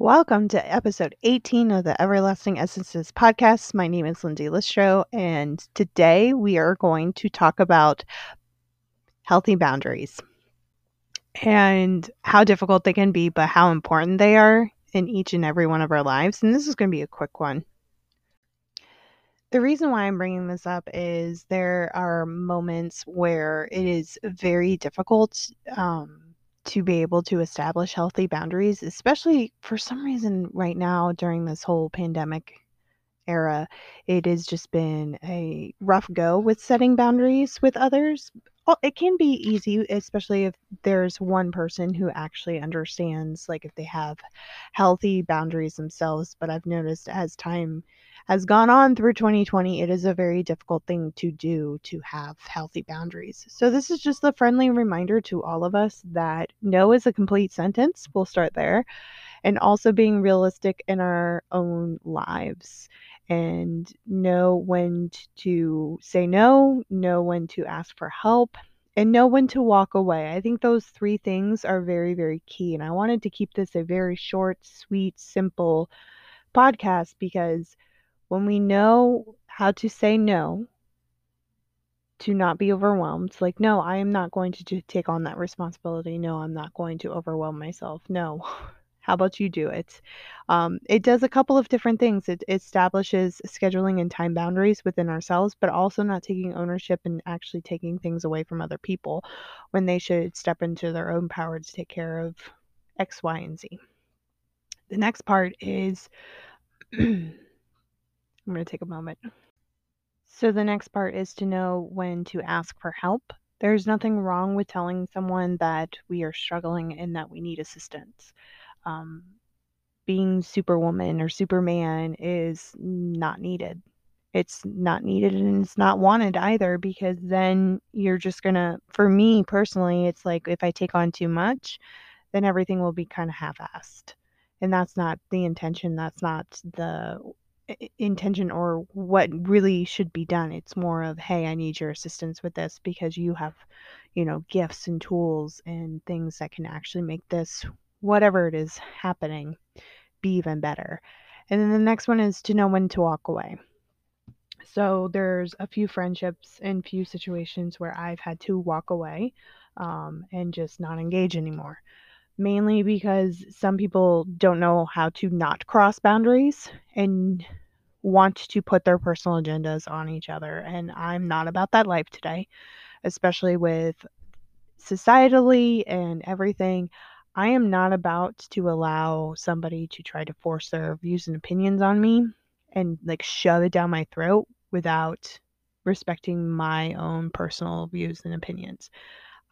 Welcome to episode 18 of the Everlasting Essences podcast. My name is Lindsay Listro, and today we are going to talk about healthy boundaries and how difficult they can be, but how important they are in each and every one of our lives. And this is going to be a quick one. The reason why I'm bringing this up is there are moments where it is very difficult. Um, to be able to establish healthy boundaries, especially for some reason right now during this whole pandemic era, it has just been a rough go with setting boundaries with others. Well, it can be easy, especially if there's one person who actually understands, like if they have healthy boundaries themselves. But I've noticed as time has gone on through 2020, it is a very difficult thing to do to have healthy boundaries. So, this is just a friendly reminder to all of us that no is a complete sentence. We'll start there. And also being realistic in our own lives and know when to say no, know when to ask for help, and know when to walk away. I think those three things are very, very key. And I wanted to keep this a very short, sweet, simple podcast because when we know how to say no, to not be overwhelmed, like, no, I am not going to take on that responsibility. No, I'm not going to overwhelm myself. No. How about you do it? Um, it does a couple of different things. It, establishes scheduling and time boundaries within ourselves, but also not taking ownership and actually taking things away from other people when they should step into their own power to take care of X, Y, and Z. The next part is I'm going to take a moment. So, the next part is to know when to ask for help. There's nothing wrong with telling someone that we are struggling and that we need assistance. Um, being superwoman or superman is not needed. It's not needed and it's not wanted either because then you're just going to, for me personally, it's like if I take on too much, then everything will be kind of half assed. And that's not the intention. That's not the intention or what really should be done. It's more of, hey, I need your assistance with this because you have, you know, gifts and tools and things that can actually make this, whatever it is happening, be even better. And then the next one is to know when to walk away. So there's a few friendships and few situations where I've had to walk away um, and just not engage anymore mainly because some people don't know how to not cross boundaries and want to put their personal agendas on each other. And I'm not about that life today, especially with societally and everything. I am not about to allow somebody to try to force their views and opinions on me and like shove it down my throat without respecting my own personal views and opinions.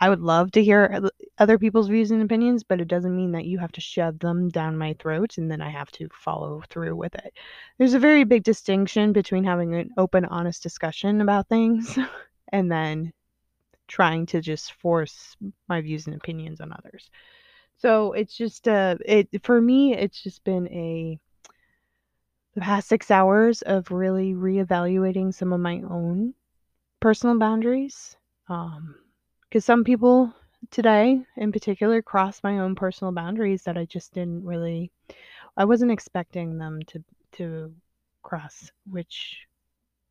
I would love to hear other people's views and opinions, but it doesn't mean that you have to shove them down my throat and then I have to follow through with it. There's a very big distinction between having an open, honest discussion about things and then trying to just force my views and opinions on others. So it's just uh it for me it's just been a the past 6 hours of really reevaluating some of my own personal boundaries. Um because some people today in particular cross my own personal boundaries that I just didn't really I wasn't expecting them to to cross which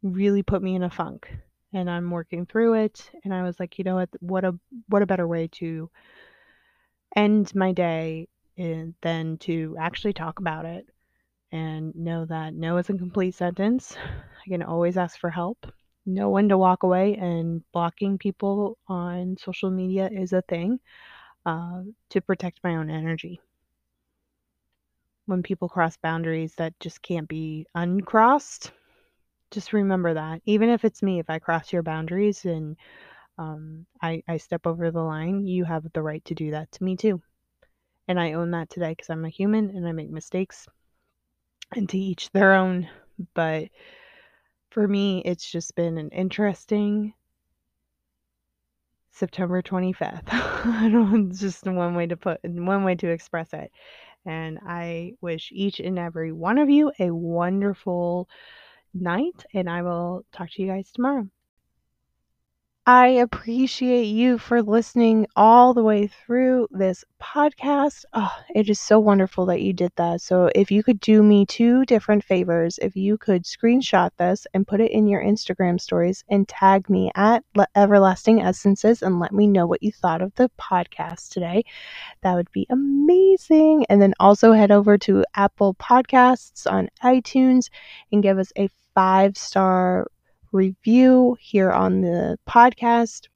really put me in a funk and I'm working through it and I was like you know what what a what a better way to end my day in, than to actually talk about it and know that no is a complete sentence I can always ask for help know when to walk away, and blocking people on social media is a thing uh, to protect my own energy. When people cross boundaries that just can't be uncrossed, just remember that. Even if it's me, if I cross your boundaries and um, I, I step over the line, you have the right to do that to me too. And I own that today because I'm a human and I make mistakes. And to each their own. But for me, it's just been an interesting September 25th. I don't just one way to put one way to express it. And I wish each and every one of you a wonderful night and I will talk to you guys tomorrow. I appreciate you for listening all the way through this podcast. Oh, it is so wonderful that you did that. So, if you could do me two different favors, if you could screenshot this and put it in your Instagram stories and tag me at Everlasting Essences and let me know what you thought of the podcast today, that would be amazing. And then also head over to Apple Podcasts on iTunes and give us a five star review here on the podcast.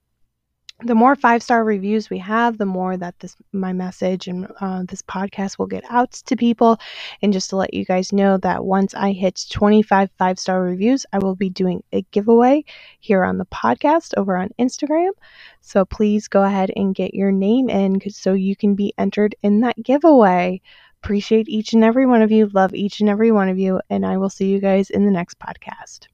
The more five star reviews we have, the more that this my message and uh, this podcast will get out to people. And just to let you guys know that once I hit 25 five star reviews, I will be doing a giveaway here on the podcast over on Instagram. So please go ahead and get your name in so you can be entered in that giveaway. Appreciate each and every one of you. Love each and every one of you. And I will see you guys in the next podcast.